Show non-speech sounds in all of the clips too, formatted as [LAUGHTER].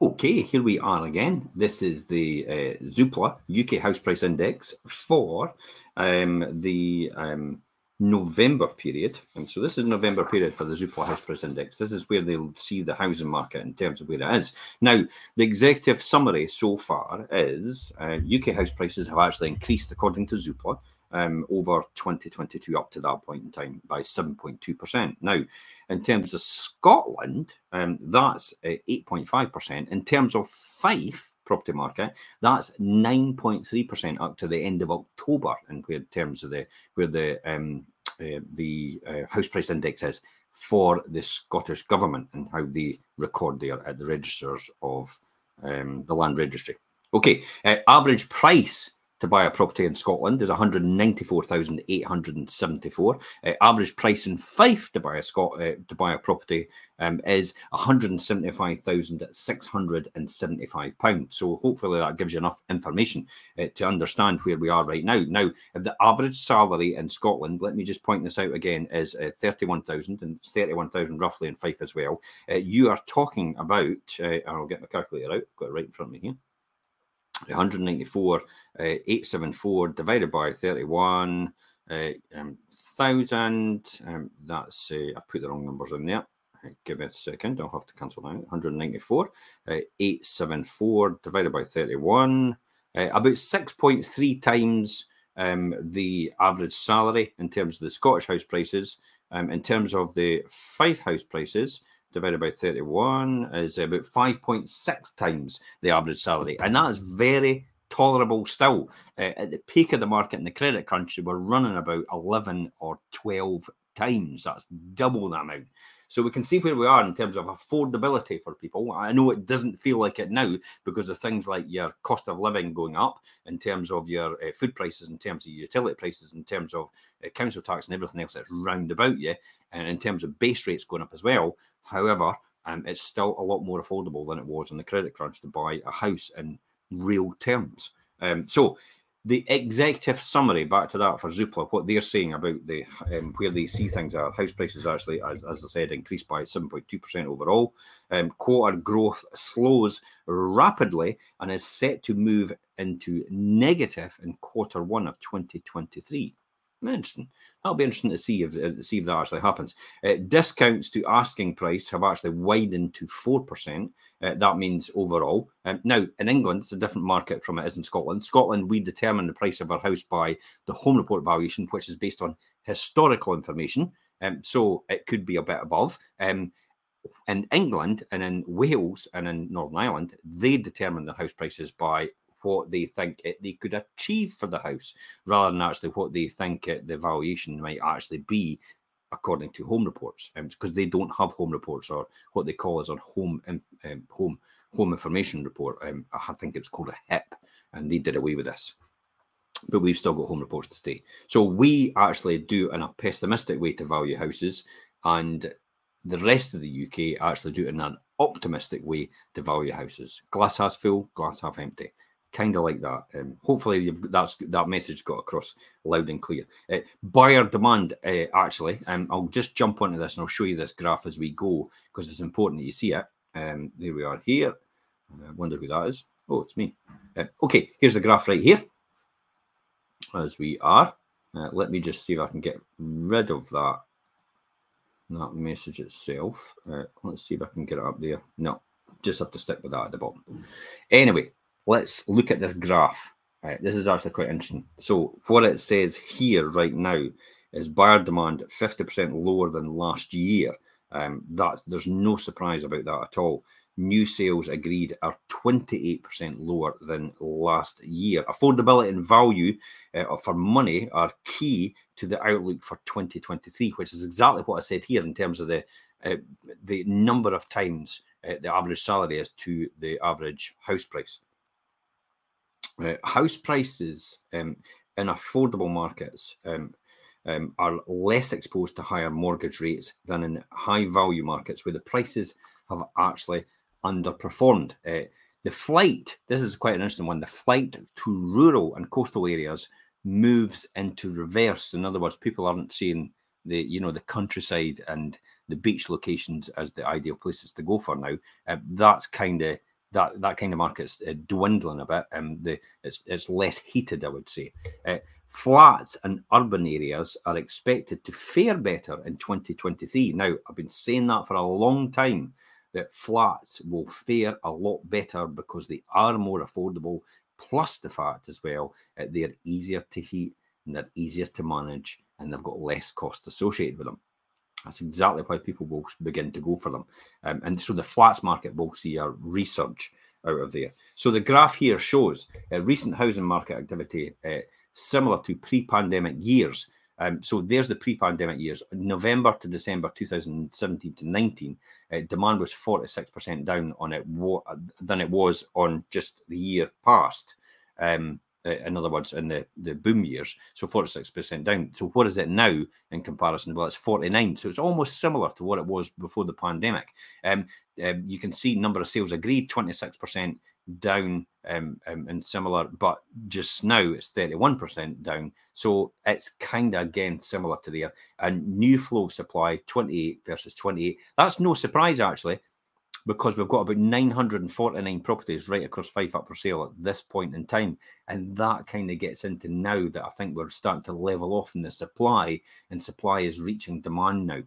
Okay, here we are again. This is the uh, Zoopla UK House Price Index for um, the um, November period. And so this is November period for the Zoopla House Price Index. This is where they'll see the housing market in terms of where it is. Now, the executive summary so far is uh, UK house prices have actually increased, according to Zoopla, um, over 2022 up to that point in time by 7.2%. Now, in terms of Scotland, um, that's uh, 8.5%. In terms of Fife property market, that's 9.3% up to the end of October in terms of the where the um, uh, the uh, house price index is for the Scottish government and how they record there at the registers of um, the land registry. Okay, uh, average price to buy a property in Scotland is 194,874. Uh, average price in Fife to buy a Scot uh, to buy a property um, is 175,675 pounds. So hopefully that gives you enough information uh, to understand where we are right now. Now, the average salary in Scotland, let me just point this out again, is uh, 31,000 and 31,000 roughly in Fife as well. Uh, you are talking about, uh, I'll get my calculator out. I've got it right in front of me here. 194 uh, 874 divided by 31 uh, um. Um, that's uh, I've put the wrong numbers in there. Uh, give me a second. I'll have to cancel that. 194 uh, 874 divided by 31. Uh, about 6.3 times um, the average salary in terms of the Scottish house prices. Um, in terms of the Fife house prices, divided by 31 is about 5.6 times the average salary. And that is very tolerable still. Uh, at the peak of the market in the credit crunch, we're running about 11 or 12 times. That's double the amount. So we can see where we are in terms of affordability for people. I know it doesn't feel like it now because of things like your cost of living going up, in terms of your uh, food prices, in terms of utility prices, in terms of uh, council tax and everything else that's round about you, and in terms of base rates going up as well. However, um, it's still a lot more affordable than it was in the credit crunch to buy a house in real terms. Um, so the executive summary back to that for Zoopla, what they're saying about the um, where they see things are. House prices actually, as, as I said, increased by 7.2% overall. Um, quarter growth slows rapidly and is set to move into negative in quarter one of 2023. Interesting. That'll be interesting to see if uh, see if that actually happens. Uh, discounts to asking price have actually widened to four percent. Uh, that means overall. Um, now in England, it's a different market from it is in Scotland. Scotland, we determine the price of our house by the home report valuation, which is based on historical information. Um, so it could be a bit above. Um, in England and in Wales and in Northern Ireland, they determine the house prices by what they think it, they could achieve for the house rather than actually what they think it, the valuation might actually be according to home reports. Because um, they don't have home reports or what they call as a home um, home home information report. Um, i think it's called a hip and they did away with this. But we've still got home reports to stay. So we actually do in a pessimistic way to value houses and the rest of the uk actually do it in an optimistic way to value houses. Glass half full glass half empty kind of like that. Um, hopefully, you've that's that message got across loud and clear. Uh, buyer demand, uh, actually, um, I'll just jump onto this and I'll show you this graph as we go because it's important that you see it. Um, there we are here. I wonder who that is. Oh, it's me. Uh, okay, here's the graph right here. As we are, uh, let me just see if I can get rid of that that message itself. Uh, let's see if I can get it up there. No, just have to stick with that at the bottom. Anyway, let's look at this graph. Right, this is actually quite interesting. So what it says here right now is buyer demand 50% lower than last year. Um, that there's no surprise about that at all. New sales agreed are 28% lower than last year. Affordability and value uh, for money are key to the outlook for 2023, which is exactly what I said here in terms of the uh, the number of times uh, the average salary is to the average house price. Uh, house prices um, in affordable markets um, um, are less exposed to higher mortgage rates than in high value markets where the prices have actually underperformed. Uh, the flight, this is quite an interesting one, the flight to rural and coastal areas moves into reverse. In other words, people aren't seeing the you know the countryside and the beach locations as the ideal places to go for now. Uh, that's kind of that that kind of market's uh, dwindling a bit. Um, the it's it's less heated, I would say. Uh, flats and urban areas are expected to fare better in 2023. Now, I've been saying that for a long time that flats will fare a lot better because they are more affordable. Plus, the fact as well that they're easier to heat and they're easier to manage and they've got less cost associated with them. That's exactly why people will begin to go for them. Um, and so the flats market will see a resurge out of there. So the graph here shows uh, recent housing market activity uh, similar to pre pandemic years. Um, so there's the pre-pandemic years. November to December 2017 to 19, uh, demand was 46% down on it wo- than it was on just the year past. Um, in other words, in the, the boom years. So 46% down. So what is it now in comparison? Well, it's 49. So it's almost similar to what it was before the pandemic. Um, um, you can see number of sales agreed, 26% down um, um, and similar, but just now it's 31% down. So it's kind of again similar to there. And new flow of supply 28 versus 28. That's no surprise actually, because we've got about 949 properties right across Fife up for sale at this point in time. And that kind of gets into now that I think we're starting to level off in the supply, and supply is reaching demand now.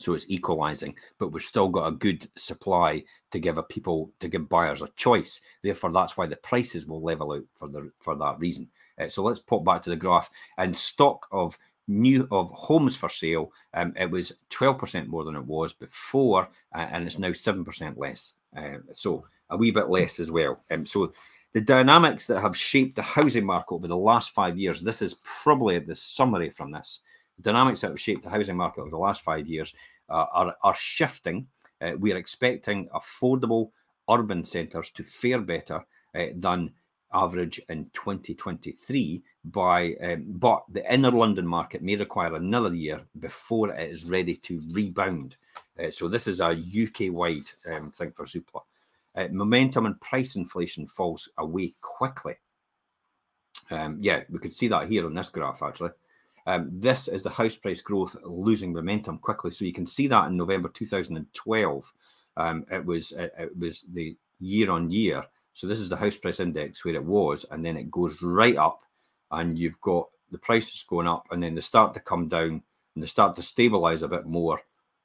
So it's equalizing, but we've still got a good supply to give a people to give buyers a choice. Therefore, that's why the prices will level out for the for that reason. Uh, so let's pop back to the graph and stock of new of homes for sale. Um, it was 12% more than it was before, uh, and it's now 7% less. Uh, so a wee bit less as well. Um, so the dynamics that have shaped the housing market over the last five years. This is probably the summary from this dynamics that have shaped the housing market over the last five years uh, are, are shifting. Uh, we are expecting affordable urban centres to fare better uh, than average in 2023 by um, but the inner london market may require another year before it is ready to rebound uh, so this is a uk wide um, thing for zoopla uh, momentum and price inflation falls away quickly um, yeah we could see that here on this graph actually um, this is the house price growth losing momentum quickly. So you can see that in November 2012. Um, it was it, it, was the year on year. So this is the house price index where it was, and then it goes right up, and you've got the prices going up, and then they start to come down, and they start to stabilize a bit more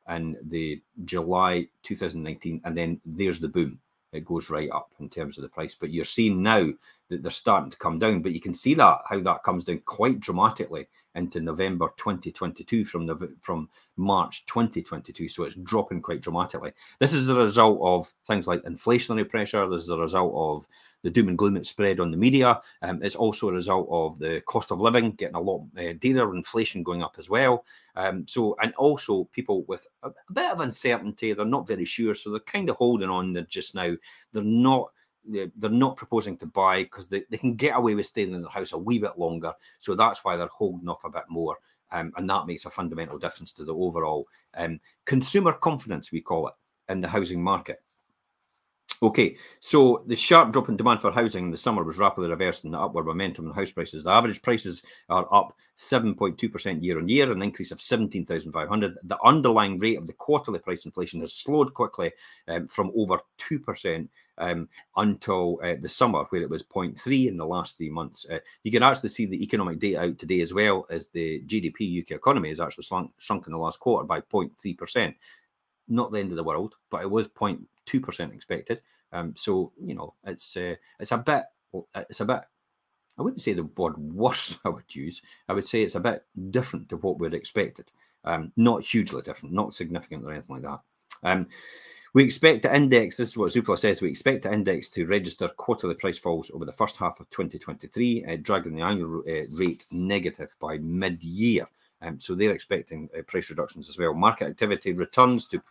in the July 2019, and then there's the boom. It goes right up in terms of the price. But you're seeing now they're starting to come down. But you can see that how that comes down quite dramatically into November 2022 from the from March 2022. So it's dropping quite dramatically. This is a result of things like inflationary pressure. This is a result of the doom and gloom that's spread on the media. Um, it's also a result of the cost of living getting a lot uh, dearer, inflation going up as well. Um, so, and also people with a, a bit of uncertainty, they're not very sure, so they're kind of holding on. They're just now, they're not they're not proposing to buy because they, they can get away with staying in their house a wee bit longer. So that's why they're holding off a bit more. Um, and that makes a fundamental difference to the overall um, consumer confidence, we call it, in the housing market. Okay, so the sharp drop in demand for housing in the summer was rapidly reversed in the upward momentum in house prices. The average prices are up 7.2% year on year, an increase of 17,500. The underlying rate of the quarterly price inflation has slowed quickly um, from over 2% um, until uh, the summer, where it was 0.3 in the last three months. Uh, you can actually see the economic data out today as well as the GDP UK economy has actually shrunk, shrunk in the last quarter by 0.3%. Not the end of the world, but it was 0.2% expected. Um, so you know, it's uh, it's a bit it's a bit. I wouldn't say the word worse. [LAUGHS] I would use. I would say it's a bit different to what we'd expected. Um, not hugely different, not significant or anything like that. Um, we expect the index, this is what Zoopla says, we expect the index to register quarterly price falls over the first half of 2023, uh, dragging the annual uh, rate negative by mid year. Um, so they're expecting uh, price reductions as well. Market activity returns to,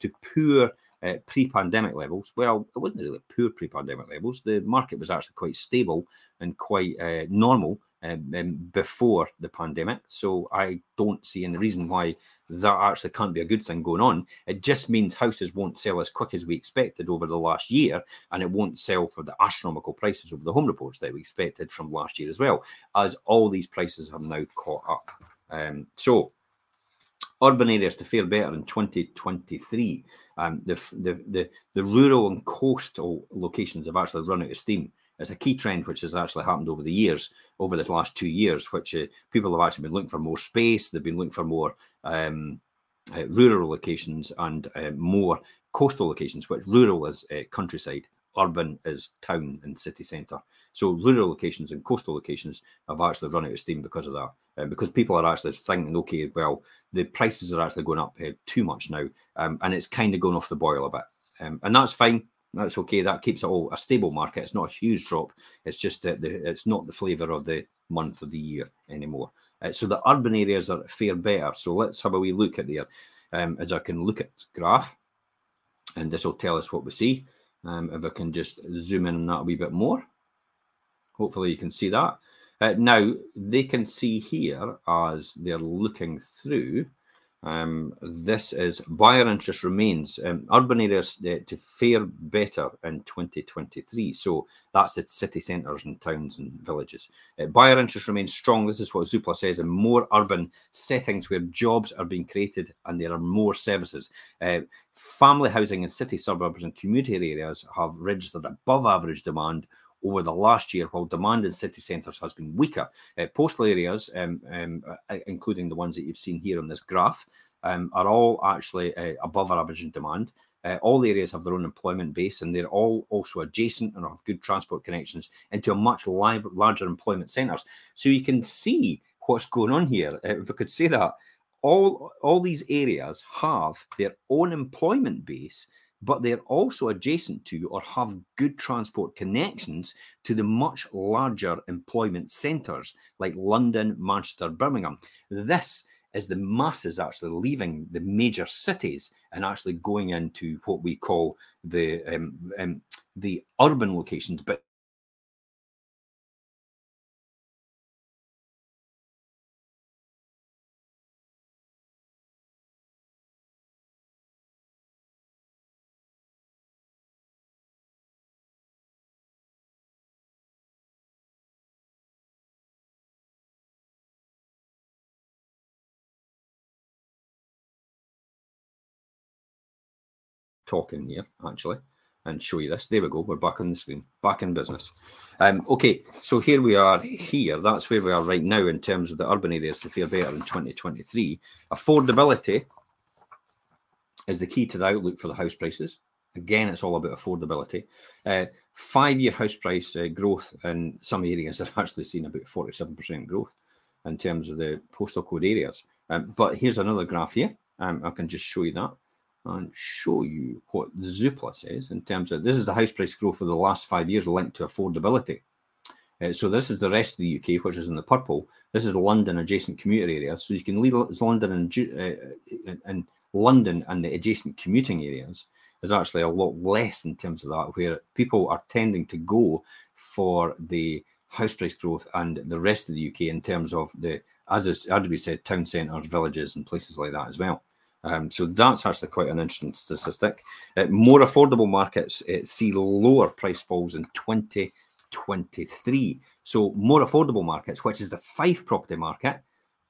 to poor uh, pre-pandemic levels. Well, it wasn't really poor pre-pandemic levels. The market was actually quite stable and quite uh, normal um, um, before the pandemic. So I don't see any reason why that actually can't be a good thing going on. It just means houses won't sell as quick as we expected over the last year, and it won't sell for the astronomical prices over the home reports that we expected from last year as well, as all these prices have now caught up. Um, so urban areas to fare better in 2023. Um, the, the, the, the rural and coastal locations have actually run out of steam. It's a key trend which has actually happened over the years, over the last two years, which uh, people have actually been looking for more space. They've been looking for more um, uh, rural locations and uh, more coastal locations, which rural is uh, countryside, urban is town and city centre. So rural locations and coastal locations have actually run out of steam because of that, uh, because people are actually thinking, okay, well, the prices are actually going up uh, too much now, um, and it's kind of going off the boil a bit, um, and that's fine. That's okay. That keeps it all a stable market. It's not a huge drop. It's just that the, it's not the flavour of the month of the year anymore. Uh, so the urban areas are fare better. So let's have a wee look at there. Um, as I can look at graph, and this will tell us what we see. Um, if I can just zoom in on that a wee bit more. Hopefully you can see that. Uh, now, they can see here as they're looking through, um, this is buyer interest remains. Um, urban areas uh, to fare better in 2023. So that's the city centres and towns and villages. Uh, buyer interest remains strong. This is what Zoopla says in more urban settings where jobs are being created and there are more services. Uh, family housing in city suburbs and community areas have registered above average demand over the last year, while demand in city centres has been weaker. Uh, postal areas, um, um, uh, including the ones that you've seen here on this graph, um, are all actually uh, above average in demand. Uh, all the areas have their own employment base and they're all also adjacent and have good transport connections into a much li- larger employment centres. So you can see what's going on here. Uh, if I could say that, all, all these areas have their own employment base but they're also adjacent to or have good transport connections to the much larger employment centres like London, Manchester, Birmingham. This is the masses actually leaving the major cities and actually going into what we call the um, um, the urban locations, but talking here actually and show you this. There we go. We're back on the screen, back in business. Um, okay, so here we are here. That's where we are right now in terms of the urban areas to fare better in 2023. Affordability is the key to the outlook for the house prices. Again, it's all about affordability. Uh, five-year house price uh, growth in some areas are [LAUGHS] actually seen about 47% growth in terms of the postal code areas. Um, but here's another graph here. Um, I can just show you that and show you what the Zoopla says in terms of this is the house price growth for the last five years linked to affordability. Uh, so this is the rest of the UK, which is in the purple. This is London adjacent commuter areas. So you can leave London and, uh, and London and the adjacent commuting areas is actually a lot less in terms of that, where people are tending to go for the house price growth and the rest of the UK in terms of the, as, is, we said, town centres, villages, and places like that as well. Um, so that's actually quite an interesting statistic. Uh, more affordable markets uh, see lower price falls in 2023. So more affordable markets, which is the Fife property market,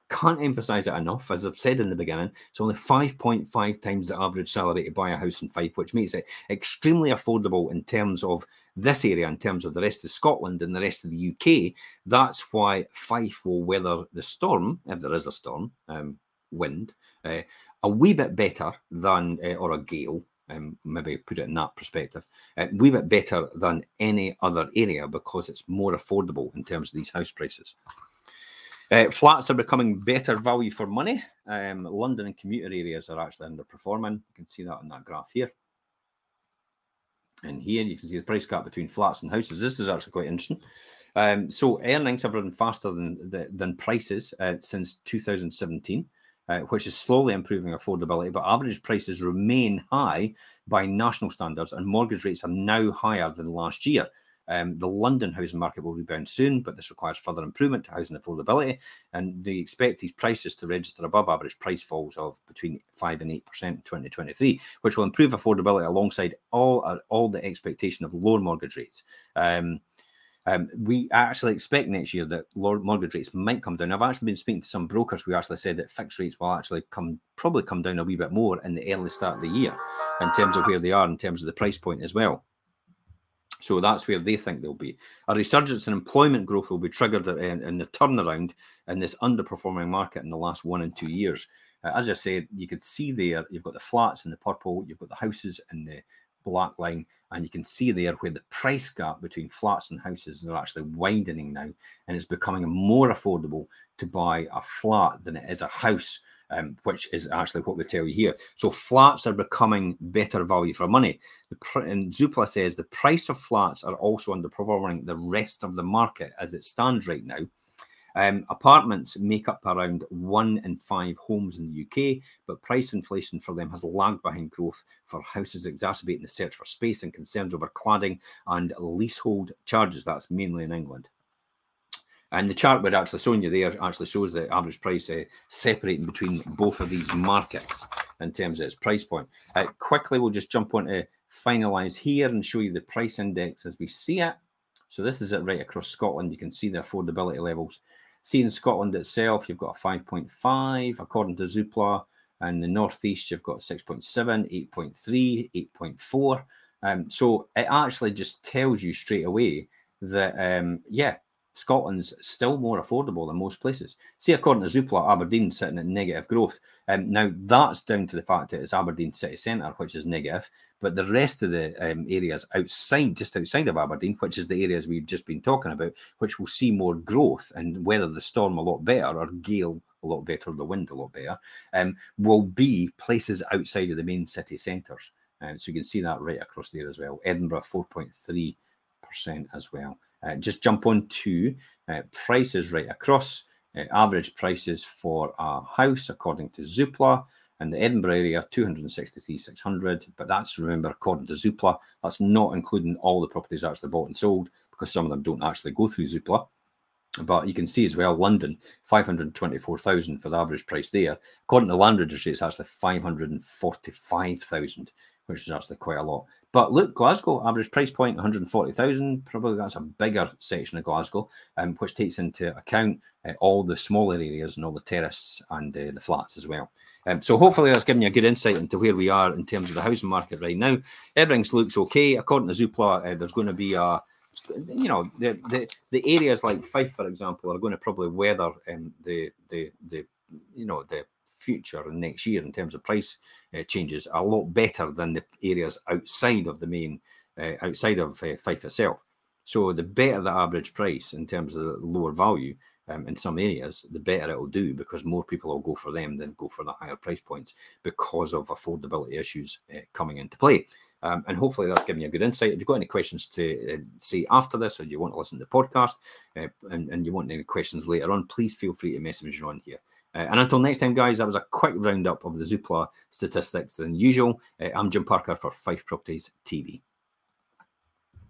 can't emphasize it enough. As I've said in the beginning, it's only 5.5 times the average salary to buy a house in Fife, which makes it extremely affordable in terms of this area, in terms of the rest of Scotland and the rest of the UK. That's why Fife will weather the storm, if there is a storm, um, wind, uh, a wee bit better than, uh, or a gale, um, maybe put it in that perspective, a wee bit better than any other area because it's more affordable in terms of these house prices. Uh, flats are becoming better value for money. Um, London and commuter areas are actually underperforming. You can see that on that graph here. And here you can see the price gap between flats and houses. This is actually quite interesting. Um, so earnings have run faster than than prices uh, since 2017 uh, which is slowly improving affordability, but average prices remain high by national standards, and mortgage rates are now higher than last year. Um, the London housing market will rebound soon, but this requires further improvement to housing affordability. And they expect these prices to register above average price falls of between 5 and 8% in 2023, which will improve affordability alongside all, uh, all the expectation of lower mortgage rates. Um, Um, we actually expect next year that mortgage rates might come down. I've actually been speaking to some brokers who actually said that fixed rates will actually come probably come down a wee bit more in the early start of the year in terms of where they are in terms of the price point as well. So that's where they think they'll be. A resurgence in employment growth will be triggered in, in the turnaround in this underperforming market in the last one and two years. Uh, as I said, you could see there, you've got the flats in the purple, you've got the houses in the black line, and you can see there where the price gap between flats and houses are actually widening now, and it's becoming more affordable to buy a flat than it is a house um, which is actually what we tell you here. So flats are becoming better value for money. and Zoopla says the price of flats are also underperforming the rest of the market as it stands right now. Um, apartments make up around one in five homes in the UK, but price inflation for them has lagged behind growth for houses, exacerbating the search for space and concerns over cladding and leasehold charges. That's mainly in England. And the chart we're actually showing you there actually shows the average price uh, separating between both of these markets in terms of its price point. Uh, quickly, we'll just jump on to finalize here and show you the price index as we see it. So this is it right across Scotland. You can see the affordability levels. See in Scotland itself, you've got a 5.5 according to Zoopla. And the northeast, you've got 6.7, 8.3, 8.4. Um, so it actually just tells you straight away that um, yeah, Scotland's still more affordable than most places. See, according to Zoopla, Aberdeen sitting at negative growth. Um, now, that's down to the fact that it's Aberdeen city centre, which is negative, but the rest of the um, areas outside, just outside of Aberdeen, which is the areas we've just been talking about, which will see more growth and weather the storm a lot better or gale a lot better, the wind a lot better, um, will be places outside of the main city centres. And so you can see that right across there as well. Edinburgh, 4.3% as well. Uh, just jump on to uh, prices right across. Uh, average prices for a house, according to Zoopla, and the Edinburgh area, 263,600. But that's, remember, according to Zoopla, that's not including all the properties actually bought and sold because some of them don't actually go through Zoopla. But you can see as well, London, 524,000 for the average price there. According to the Land Registry, it's actually 545,000, which is actually quite a lot. But look, Glasgow average price point 140,000. Probably that's a bigger section of Glasgow, um, which takes into account uh, all the smaller areas and all the terraces and uh, the flats as well. Um, so hopefully that's given you a good insight into where we are in terms of the housing market right now. Everything looks okay. According to Zoopla, uh, there's going to be a you know the, the the areas like Fife, for example, are going to probably weather um, the the the you know the future and next year in terms of price uh, changes a lot better than the areas outside of the main, uh, outside of uh, Fife itself. So the better the average price in terms of the lower value um, in some areas, the better it will do because more people will go for them than go for the higher price points because of affordability issues uh, coming into play. Um, and hopefully that's given you a good insight. If you've got any questions to uh, say after this, or you want to listen to the podcast, uh, and, and you want any questions later on, please feel free to message me on here. Uh, and until next time, guys, that was a quick roundup of the Zoopla statistics than usual. Uh, I'm Jim Parker for Fife Properties TV.